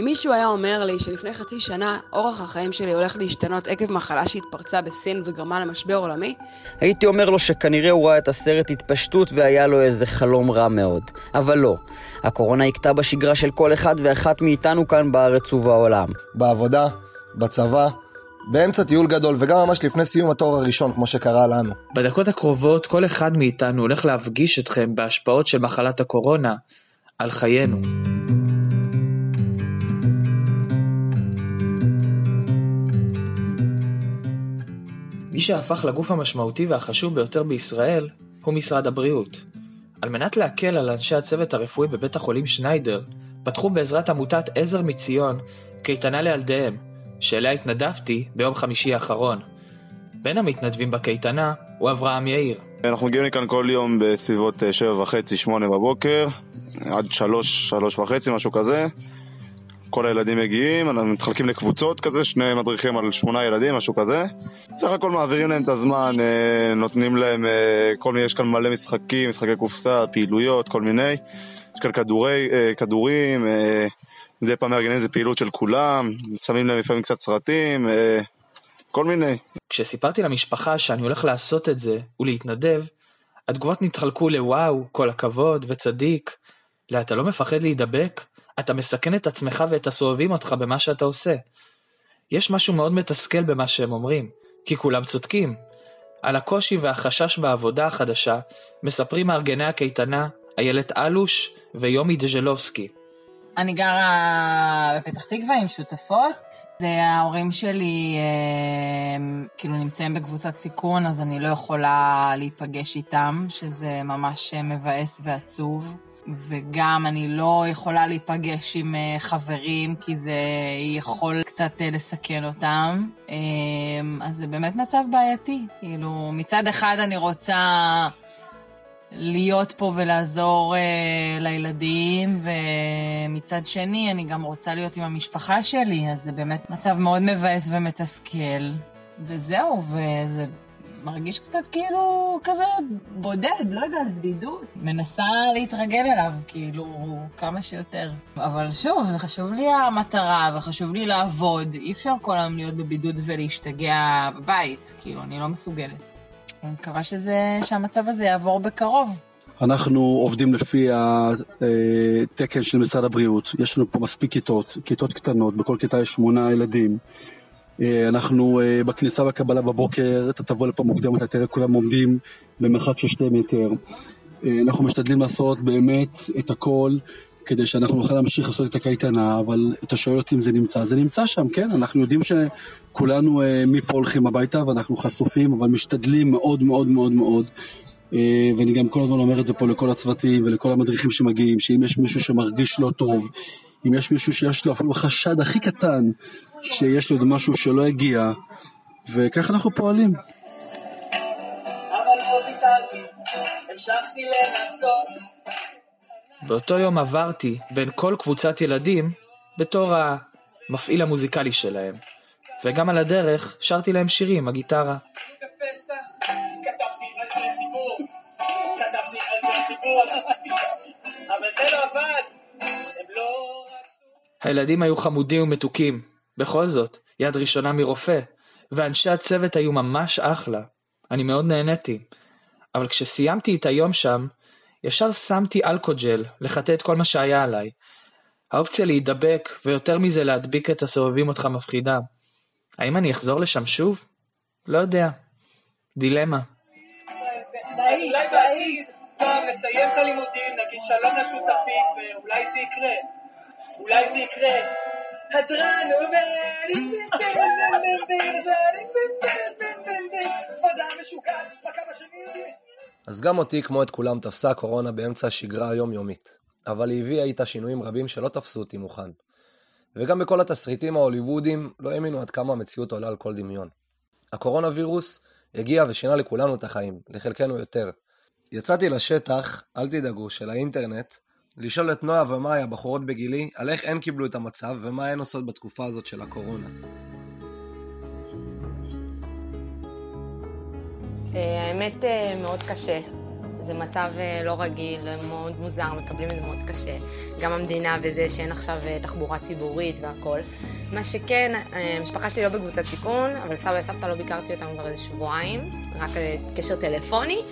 אם מישהו היה אומר לי שלפני חצי שנה אורח החיים שלי הולך להשתנות עקב מחלה שהתפרצה בסין וגרמה למשבר עולמי, הייתי אומר לו שכנראה הוא ראה את הסרט התפשטות והיה לו איזה חלום רע מאוד. אבל לא, הקורונה הכתה בשגרה של כל אחד ואחת מאיתנו כאן בארץ ובעולם. בעבודה, בצבא, באמצע טיול גדול, וגם ממש לפני סיום התואר הראשון, כמו שקרה לנו. בדקות הקרובות כל אחד מאיתנו הולך להפגיש אתכם בהשפעות של מחלת הקורונה על חיינו. שהפך לגוף המשמעותי והחשוב ביותר בישראל הוא משרד הבריאות. על מנת להקל על אנשי הצוות הרפואי בבית החולים שניידר, פתחו בעזרת עמותת עזר מציון קייטנה לילדיהם, שאליה התנדבתי ביום חמישי האחרון. בין המתנדבים בקייטנה הוא אברהם יאיר. אנחנו מגיעים לכאן כל יום בסביבות אה, שבע וחצי, שמונה בבוקר, עד שלוש, שלוש וחצי, משהו כזה. כל הילדים מגיעים, אנחנו מתחלקים לקבוצות כזה, שני מדריכים על שמונה ילדים, משהו כזה. סך הכל מעבירים להם את הזמן, אה, נותנים להם אה, כל מיני, יש כאן מלא משחקים, משחקי קופסה, פעילויות, כל מיני. יש כאן כדורי, כדורים, מדי פעם מארגנים איזה פעילות של כולם, שמים להם לפעמים קצת סרטים, כל מיני. כשסיפרתי למשפחה שאני הולך לעשות את זה ולהתנדב, התגובות נתחלקו לוואו, כל הכבוד וצדיק. לא, אתה לא מפחד להידבק? אתה מסכן את עצמך ואת הסובבים אותך במה שאתה עושה. יש משהו מאוד מתסכל במה שהם אומרים, כי כולם צודקים. על הקושי והחשש בעבודה החדשה מספרים מארגני הקייטנה איילת אלוש ויומי דז'לובסקי. אני גרה בפתח תקווה עם שותפות. ההורים שלי אה, כאילו נמצאים בקבוצת סיכון, אז אני לא יכולה להיפגש איתם, שזה ממש מבאס ועצוב. וגם אני לא יכולה להיפגש עם אה, חברים, כי זה יכול קצת אה, לסכן אותם. אה, אז זה באמת מצב בעייתי. כאילו, מצד אחד אני רוצה... להיות פה ולעזור uh, לילדים, ומצד שני, אני גם רוצה להיות עם המשפחה שלי, אז זה באמת מצב מאוד מבאס ומתסכל. וזהו, וזה מרגיש קצת כאילו כזה בודד, לא יודעת, בדידות. מנסה להתרגל אליו, כאילו, כמה שיותר. אבל שוב, זה חשוב לי המטרה, וחשוב לי לעבוד. אי אפשר כל היום להיות בבידוד ולהשתגע בבית, כאילו, אני לא מסוגלת. אני מקווה שזה, שהמצב הזה יעבור בקרוב. אנחנו עובדים לפי התקן של משרד הבריאות. יש לנו פה מספיק כיתות, כיתות קטנות, בכל כיתה יש שמונה ילדים. אה, אנחנו אה, בכניסה והקבלה בבוקר, אתה תבוא לפה מוקדם, אתה תראה כולם עומדים במרחק של שתי מטר. אה, אנחנו משתדלים לעשות באמת את הכל כדי שאנחנו נוכל להמשיך לעשות את הקייטנה, אבל אתה שואל אותי אם זה נמצא, זה נמצא שם, כן? אנחנו יודעים שכולנו מפה הולכים הביתה ואנחנו חשופים, אבל משתדלים מאוד מאוד מאוד מאוד. ואני גם כל הזמן אומר את זה פה לכל הצוותים ולכל המדריכים שמגיעים, שאם יש מישהו שמרגיש לא טוב, אם יש מישהו שיש לו אפילו חשד הכי קטן שיש לו איזה משהו שלא הגיע, וככה אנחנו פועלים. באותו יום עברתי בין כל קבוצת ילדים בתור המפעיל המוזיקלי שלהם, וגם על הדרך שרתי להם שירים, הגיטרה. הילדים היו חמודים ומתוקים, בכל זאת, יד ראשונה מרופא, ואנשי הצוות היו ממש אחלה. אני מאוד נהניתי. אבל כשסיימתי את היום שם, ישר שמתי אלכוג'ל לחטא את כל מה שהיה עליי. האופציה להידבק, ויותר מזה להדביק את הסובבים אותך מפחידה. האם אני אחזור לשם שוב? לא יודע. דילמה. אולי בעתיד, טוב, נסיים את הלימודים, נגיד שלום לשותפים, ואולי זה יקרה. אולי זה יקרה. הדרן השני אז גם אותי, כמו את כולם, תפסה הקורונה באמצע השגרה היומיומית. אבל היא הביאה איתה שינויים רבים שלא תפסו אותי מוכן. וגם בכל התסריטים ההוליוודיים לא האמינו עד כמה המציאות עולה על כל דמיון. הקורונה וירוס הגיע ושינה לכולנו את החיים, לחלקנו יותר. יצאתי לשטח, אל תדאגו, של האינטרנט, לשאול את נויה ומאיה, בחורות בגילי, על איך הן קיבלו את המצב ומה הן עושות בתקופה הזאת של הקורונה. אה, האמת אה, מאוד קשה. זה מצב אה, לא רגיל, מאוד מוזר, מקבלים את זה מאוד קשה. גם המדינה וזה שאין עכשיו תחבורה ציבורית והכל. מה שכן, המשפחה שלי לא בקבוצת סיכון, אבל סבא וסבתא לא ביקרתי אותם כבר איזה שבועיים, רק קשר טלפוני.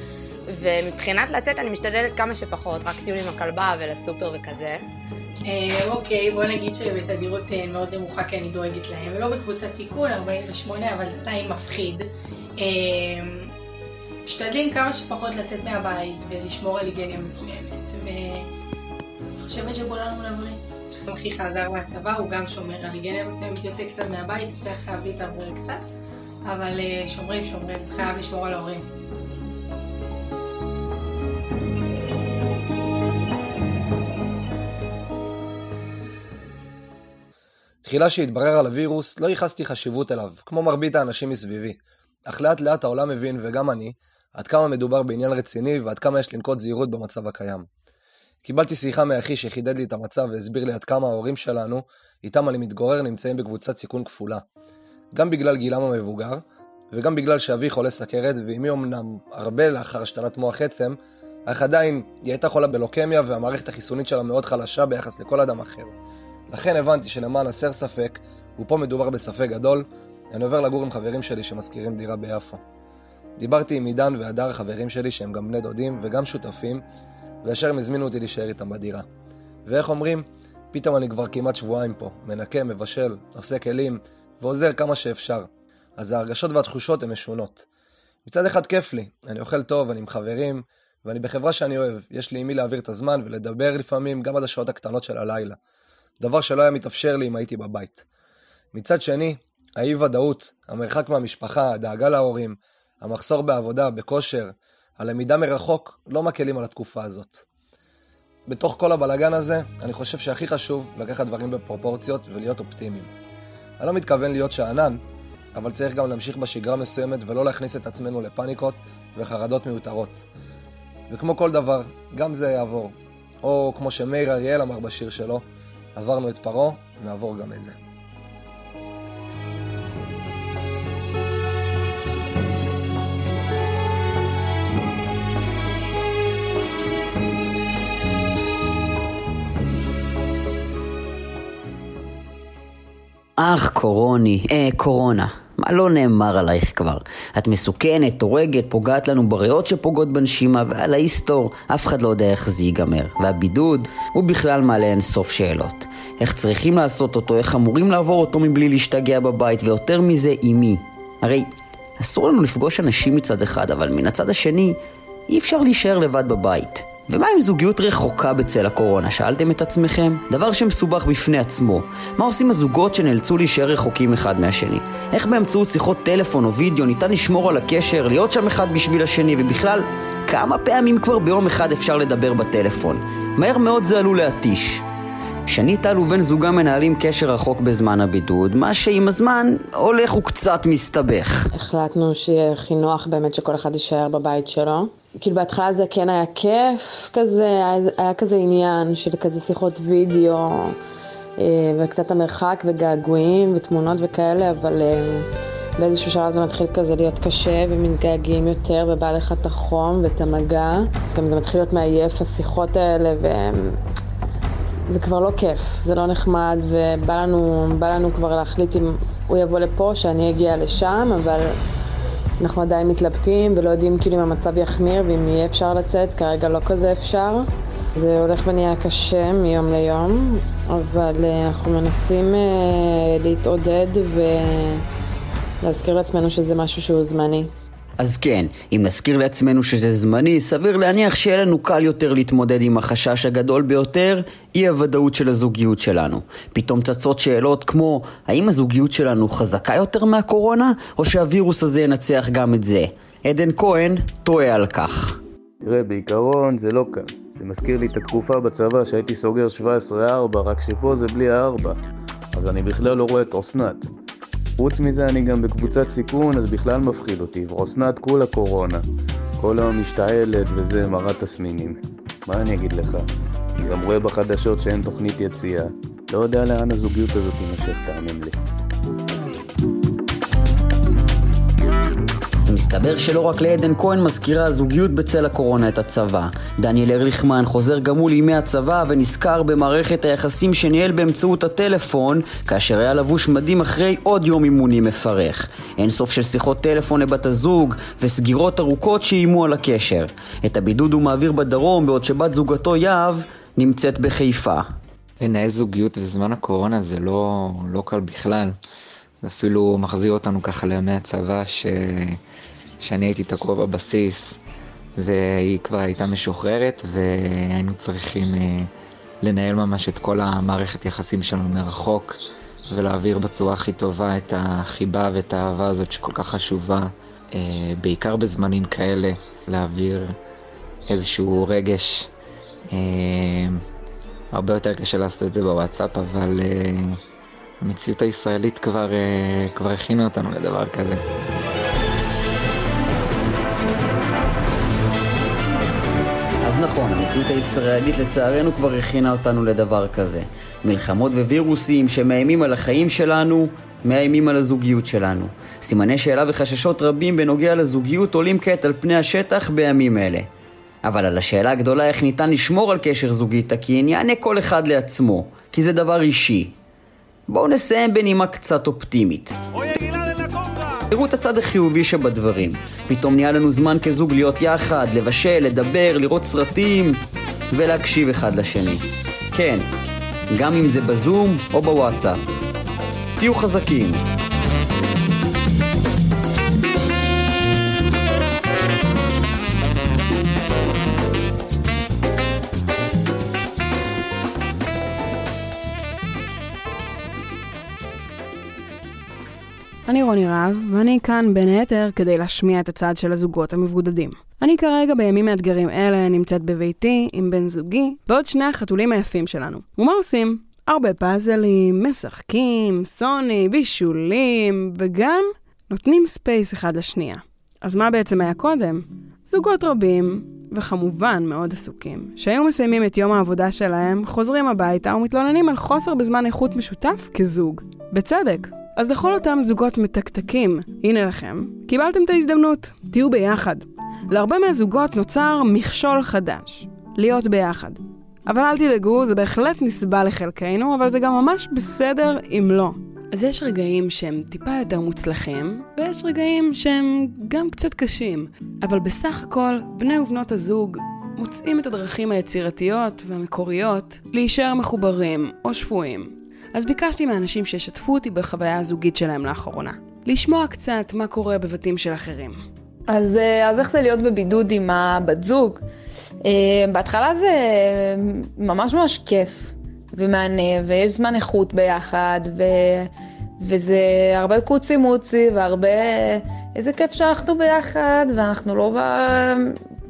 ומבחינת לצאת אני משתדלת כמה שפחות, רק טיול עם הכלבה ולסופר וכזה. אה, אוקיי, בוא נגיד שבתדירות אה, מאוד נמוכה כי אני דואגת להם. לא בקבוצת סיכון, 48, אבל זה עדיין מפחיד. אה, משתדלים כמה שפחות לצאת מהבית ולשמור על היגניה מסוימת. ואני חושבת שבולענו להבריא. אחי חזר מהצבא, הוא גם שומר על היגניה מסוימת, יוצא קצת מהבית, יותר חייב להתעבר קצת. אבל שומרים, שומרים, חייב לשמור על ההורים. תחילה שהתברר על הווירוס, לא ייחסתי חשיבות אליו, כמו מרבית האנשים מסביבי. אך לאט לאט העולם הבין, וגם אני, עד כמה מדובר בעניין רציני ועד כמה יש לנקוט זהירות במצב הקיים. קיבלתי שיחה מאחי שחידד לי את המצב והסביר לי עד כמה ההורים שלנו, איתם אני מתגורר, נמצאים בקבוצת סיכון כפולה. גם בגלל גילם המבוגר, וגם בגלל שאבי חולה סכרת, ואמי אמנם הרבה לאחר השתלת מוח עצם, אך עדיין היא הייתה חולה בלוקמיה והמערכת החיסונית שלה מאוד חלשה ביחס לכל אדם אחר. לכן הבנתי שלמען הסר ספק, ופה מדובר בספק גדול, אני עובר לגור עם חברים שלי שמשכירים דירה ביפו. דיברתי עם עידן והדר חברים שלי שהם גם בני דודים וגם שותפים, ואשר הם הזמינו אותי להישאר איתם בדירה. ואיך אומרים? פתאום אני כבר כמעט שבועיים פה, מנקה, מבשל, עושה כלים, ועוזר כמה שאפשר. אז ההרגשות והתחושות הן משונות. מצד אחד כיף לי, אני אוכל טוב, אני עם חברים, ואני בחברה שאני אוהב, יש לי עם מי להעביר את הזמן ולדבר לפעמים גם עד השעות הקטנות של הלילה. דבר שלא היה מתאפשר לי אם הייתי בבית. מצד שני, האי ודאות, המרחק מהמשפחה, הדאגה להורים, המחסור בעבודה, בכושר, הלמידה מרחוק, לא מקלים על התקופה הזאת. בתוך כל הבלגן הזה, אני חושב שהכי חשוב לקחת דברים בפרופורציות ולהיות אופטימיים. אני לא מתכוון להיות שאנן, אבל צריך גם להמשיך בשגרה מסוימת ולא להכניס את עצמנו לפאניקות וחרדות מיותרות. וכמו כל דבר, גם זה יעבור. או כמו שמאיר אריאל אמר בשיר שלו, עברנו את פרעה, נעבור גם את זה. אך קורוני, אה, קורונה. מה לא נאמר עלייך כבר? את מסוכנת, הורגת, פוגעת לנו בריאות שפוגעות בנשימה, ועל ההיסטור, אף אחד לא יודע איך זה ייגמר. והבידוד, הוא בכלל מעלה אין סוף שאלות. איך צריכים לעשות אותו, איך אמורים לעבור אותו מבלי להשתגע בבית, ויותר מזה, עם מי. הרי אסור לנו לפגוש אנשים מצד אחד, אבל מן הצד השני, אי אפשר להישאר לבד בבית. ומה עם זוגיות רחוקה בצל הקורונה? שאלתם את עצמכם? דבר שמסובך בפני עצמו. מה עושים הזוגות שנאלצו להישאר רחוקים אחד מהשני? איך באמצעות שיחות טלפון או וידאו ניתן לשמור על הקשר, להיות שם אחד בשביל השני, ובכלל, כמה פעמים כבר ביום אחד אפשר לדבר בטלפון? מהר מאוד זה עלול להתיש. שני טל ובן זוגה מנהלים קשר רחוק בזמן הבידוד, מה שעם הזמן הולך וקצת מסתבך. החלטנו שיהיה הכי נוח באמת שכל אחד יישאר בבית שלו. כאילו בהתחלה זה כן היה כיף כזה, היה, היה כזה עניין של כזה שיחות וידאו אה, וקצת המרחק וגעגועים ותמונות וכאלה, אבל אה, באיזשהו שלב זה מתחיל כזה להיות קשה ומתגעגעים יותר ובא לך את החום ואת המגע. גם זה מתחיל להיות מעייף השיחות האלה וזה כבר לא כיף, זה לא נחמד ובא לנו, לנו כבר להחליט אם הוא יבוא לפה, שאני אגיע לשם, אבל... אנחנו עדיין מתלבטים ולא יודעים כאילו אם המצב יחמיר ואם יהיה אפשר לצאת, כרגע לא כזה אפשר. זה הולך ונהיה קשה מיום ליום, אבל אה, אנחנו מנסים uh, להתעודד ולהזכיר לעצמנו שזה משהו שהוא זמני. אז כן, אם נזכיר לעצמנו שזה זמני, סביר להניח שיהיה לנו קל יותר להתמודד עם החשש הגדול ביותר, אי הוודאות של הזוגיות שלנו. פתאום צצות שאלות כמו, האם הזוגיות שלנו חזקה יותר מהקורונה, או שהווירוס הזה ינצח גם את זה? עדן כהן טועה על כך. תראה, בעיקרון זה לא קל. זה מזכיר לי את התקופה בצבא שהייתי סוגר 17-4, רק שפה זה בלי ה-4. אז אני בכלל לא רואה את אסנת. חוץ מזה אני גם בקבוצת סיכון, אז בכלל מפחיד אותי. ואסנת כולה קורונה. כל היום משתעלת וזה מראה תסמינים. מה אני אגיד לך? אני גם רואה בחדשות שאין תוכנית יציאה. לא יודע לאן הזוגיות הזאת תימשך, תאמין לי. מסתבר שלא רק לעדן כהן מזכירה הזוגיות בצל הקורונה את הצבא. דניאל ארליכמן חוזר גם הוא לימי הצבא ונזכר במערכת היחסים שניהל באמצעות הטלפון, כאשר היה לבוש מדים אחרי עוד יום אימוני מפרך. אין סוף של שיחות טלפון לבת הזוג וסגירות ארוכות שאיימו על הקשר. את הבידוד הוא מעביר בדרום, בעוד שבת זוגתו יהב נמצאת בחיפה. לנהל זוגיות בזמן הקורונה זה לא, לא קל בכלל. זה אפילו מחזיר אותנו ככה לימי הצבא ש... שאני הייתי תקוע בבסיס והיא כבר הייתה משוחררת והיינו צריכים אה, לנהל ממש את כל המערכת יחסים שלנו מרחוק ולהעביר בצורה הכי טובה את החיבה ואת האהבה הזאת שכל כך חשובה, אה, בעיקר בזמנים כאלה, להעביר איזשהו רגש. אה, הרבה יותר קשה לעשות את זה בוואטסאפ, אבל uh, המציאות הישראלית כבר, uh, כבר הכינה אותנו לדבר כזה. אז נכון, המציאות הישראלית לצערנו כבר הכינה אותנו לדבר כזה. מלחמות ווירוסים שמאיימים על החיים שלנו, מאיימים על הזוגיות שלנו. סימני שאלה וחששות רבים בנוגע לזוגיות עולים כעת על פני השטח בימים אלה. אבל על השאלה הגדולה איך ניתן לשמור על קשר זוגי תקין, יענה כל אחד לעצמו, כי זה דבר אישי. בואו נסיים בנימה קצת אופטימית. תראו את הצד החיובי שבדברים. פתאום נהיה לנו זמן כזוג להיות יחד, לבשל, לדבר, לראות סרטים ולהקשיב אחד לשני. כן, גם אם זה בזום או בוואטסאפ. תהיו חזקים. אני רוני רהב, ואני כאן בין היתר כדי להשמיע את הצד של הזוגות המבודדים. אני כרגע בימים מאתגרים אלה נמצאת בביתי עם בן זוגי ועוד שני החתולים היפים שלנו. ומה עושים? הרבה פאזלים, משחקים, סוני, בישולים, וגם נותנים space אחד לשנייה. אז מה בעצם היה קודם? זוגות רבים, וכמובן מאוד עסוקים, שהיו מסיימים את יום העבודה שלהם, חוזרים הביתה ומתלוננים על חוסר בזמן איכות משותף כזוג. בצדק. אז לכל אותם זוגות מתקתקים, הנה לכם, קיבלתם את ההזדמנות, תהיו ביחד. להרבה מהזוגות נוצר מכשול חדש, להיות ביחד. אבל אל תדאגו, זה בהחלט נסבל לחלקנו, אבל זה גם ממש בסדר אם לא. אז יש רגעים שהם טיפה יותר מוצלחים, ויש רגעים שהם גם קצת קשים. אבל בסך הכל, בני ובנות הזוג מוצאים את הדרכים היצירתיות והמקוריות להישאר מחוברים או שבויים. אז ביקשתי מאנשים שישתפו אותי בחוויה הזוגית שלהם לאחרונה. לשמוע קצת מה קורה בבתים של אחרים. אז, אז איך זה להיות בבידוד עם הבת זוג? בהתחלה זה ממש ממש כיף ומענה, ויש זמן איכות ביחד, ו... וזה הרבה קוצי מוצי, והרבה... איזה כיף שאנחנו ביחד, ואנחנו לא ב...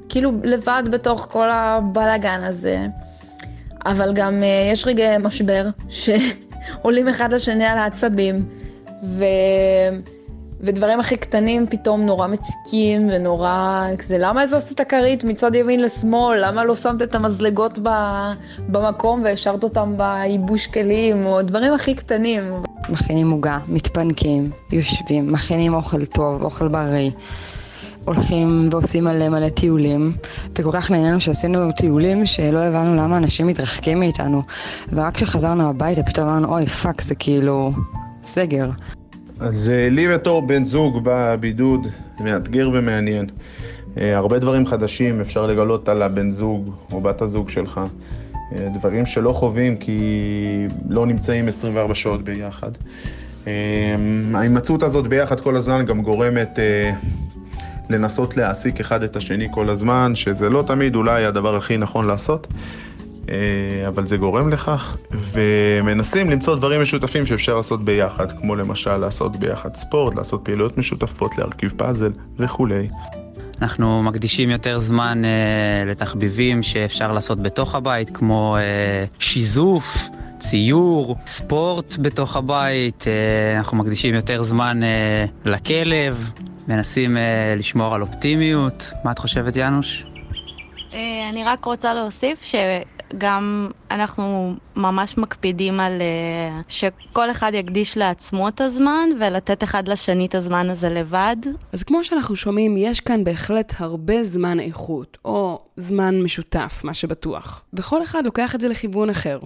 כאילו לבד בתוך כל הבלאגן הזה. אבל גם יש רגעי משבר, ש... עולים אחד לשני על העצבים, ו... ודברים הכי קטנים פתאום נורא מציקים ונורא כזה, למה הזזת את הכרית מצד ימין לשמאל? למה לא שמת את המזלגות ב... במקום והשארת אותם בייבוש כלים? או דברים הכי קטנים. מכינים עוגה, מתפנקים, יושבים, מכינים אוכל טוב, אוכל בריא. הולכים ועושים מלא מלא טיולים, וכל כך נהנינו שעשינו טיולים שלא הבנו למה אנשים מתרחקים מאיתנו. ורק כשחזרנו הביתה פתאום אמרנו, אוי fuck, זה כאילו סגר. אז לי בתור בן זוג בבידוד, מאתגר ומעניין. הרבה דברים חדשים אפשר לגלות על הבן זוג או בת הזוג שלך. דברים שלא חווים כי לא נמצאים 24 שעות ביחד. ההימצאות הזאת ביחד כל הזמן גם גורמת לנסות להעסיק אחד את השני כל הזמן, שזה לא תמיד אולי הדבר הכי נכון לעשות, אבל זה גורם לכך, ומנסים למצוא דברים משותפים שאפשר לעשות ביחד, כמו למשל לעשות ביחד ספורט, לעשות פעילויות משותפות, להרכיב פאזל וכולי. אנחנו מקדישים יותר זמן אה, לתחביבים שאפשר לעשות בתוך הבית, כמו אה, שיזוף, ציור, ספורט בתוך הבית, אה, אנחנו מקדישים יותר זמן אה, לכלב, מנסים אה, לשמור על אופטימיות. מה את חושבת, יאנוש? אה, אני רק רוצה להוסיף גם אנחנו ממש מקפידים על אה, שכל אחד יקדיש לעצמו את הזמן ולתת אחד לשני את הזמן הזה לבד. אז כמו שאנחנו שומעים, יש כאן בהחלט הרבה זמן איכות, או זמן משותף, מה שבטוח. וכל אחד לוקח את זה לכיוון אחר.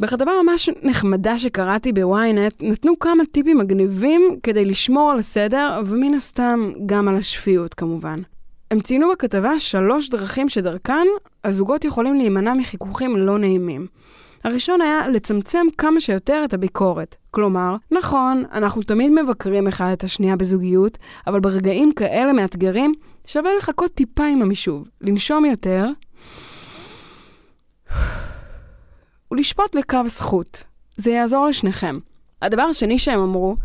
בכתבה ממש נחמדה שקראתי בוויינט, נתנו כמה טיפים מגניבים כדי לשמור על הסדר, ומן הסתם גם על השפיות כמובן. הם ציינו בכתבה שלוש דרכים שדרכן הזוגות יכולים להימנע מחיכוכים לא נעימים. הראשון היה לצמצם כמה שיותר את הביקורת. כלומר, נכון, אנחנו תמיד מבקרים אחד את השנייה בזוגיות, אבל ברגעים כאלה מאתגרים, שווה לחכות טיפה עם המישוב, לנשום יותר, ולשפוט לקו זכות. זה יעזור לשניכם. הדבר השני שהם אמרו,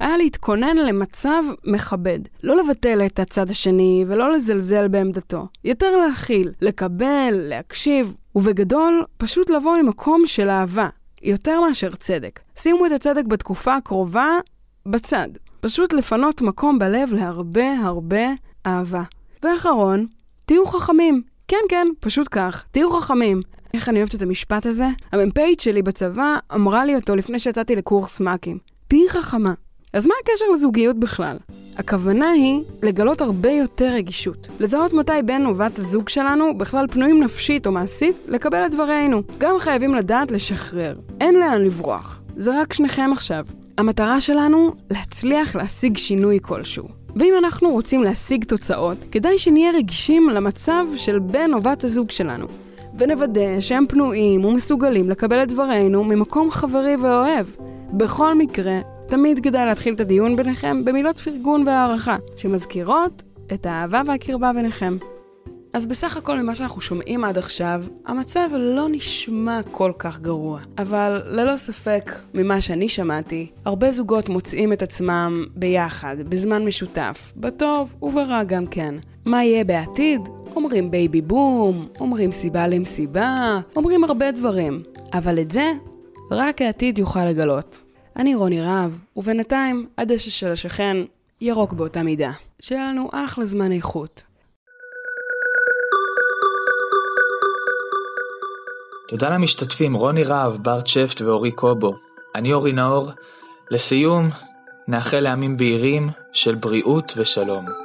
היה להתכונן למצב מכבד. לא לבטל את הצד השני ולא לזלזל בעמדתו. יותר להכיל, לקבל, להקשיב, ובגדול, פשוט לבוא ממקום של אהבה, יותר מאשר צדק. שימו את הצדק בתקופה הקרובה בצד. פשוט לפנות מקום בלב להרבה הרבה אהבה. ואחרון, תהיו חכמים. כן, כן, פשוט כך. תהיו חכמים. איך אני אוהבת את המשפט הזה? המ"פית שלי בצבא אמרה לי אותו לפני שיצאתי לקורס מ"כים. תהיי חכמה. אז מה הקשר לזוגיות בכלל? הכוונה היא לגלות הרבה יותר רגישות. לזהות מתי בן או בת הזוג שלנו בכלל פנויים נפשית או מעשית לקבל את דברינו. גם חייבים לדעת לשחרר. אין לאן לברוח. זה רק שניכם עכשיו. המטרה שלנו, להצליח להשיג שינוי כלשהו. ואם אנחנו רוצים להשיג תוצאות, כדאי שנהיה רגישים למצב של בן או בת הזוג שלנו. ונוודא שהם פנויים ומסוגלים לקבל את דברינו ממקום חברי ואוהב. בכל מקרה, תמיד כדאי להתחיל את הדיון ביניכם במילות פרגון והערכה, שמזכירות את האהבה והקרבה ביניכם. אז בסך הכל ממה שאנחנו שומעים עד עכשיו, המצב לא נשמע כל כך גרוע. אבל ללא ספק, ממה שאני שמעתי, הרבה זוגות מוצאים את עצמם ביחד, בזמן משותף, בטוב וברע גם כן. מה יהיה בעתיד? אומרים baby boom, אומרים סיבה למסיבה, אומרים הרבה דברים. אבל את זה, רק העתיד יוכל לגלות. אני רוני רהב, ובינתיים הדשא של השכן ירוק באותה מידה. שיהיה לנו אחלה זמן איכות. תודה למשתתפים רוני רהב, בר צ'פט ואורי קובו. אני אורי נאור. לסיום, נאחל לעמים בהירים של בריאות ושלום.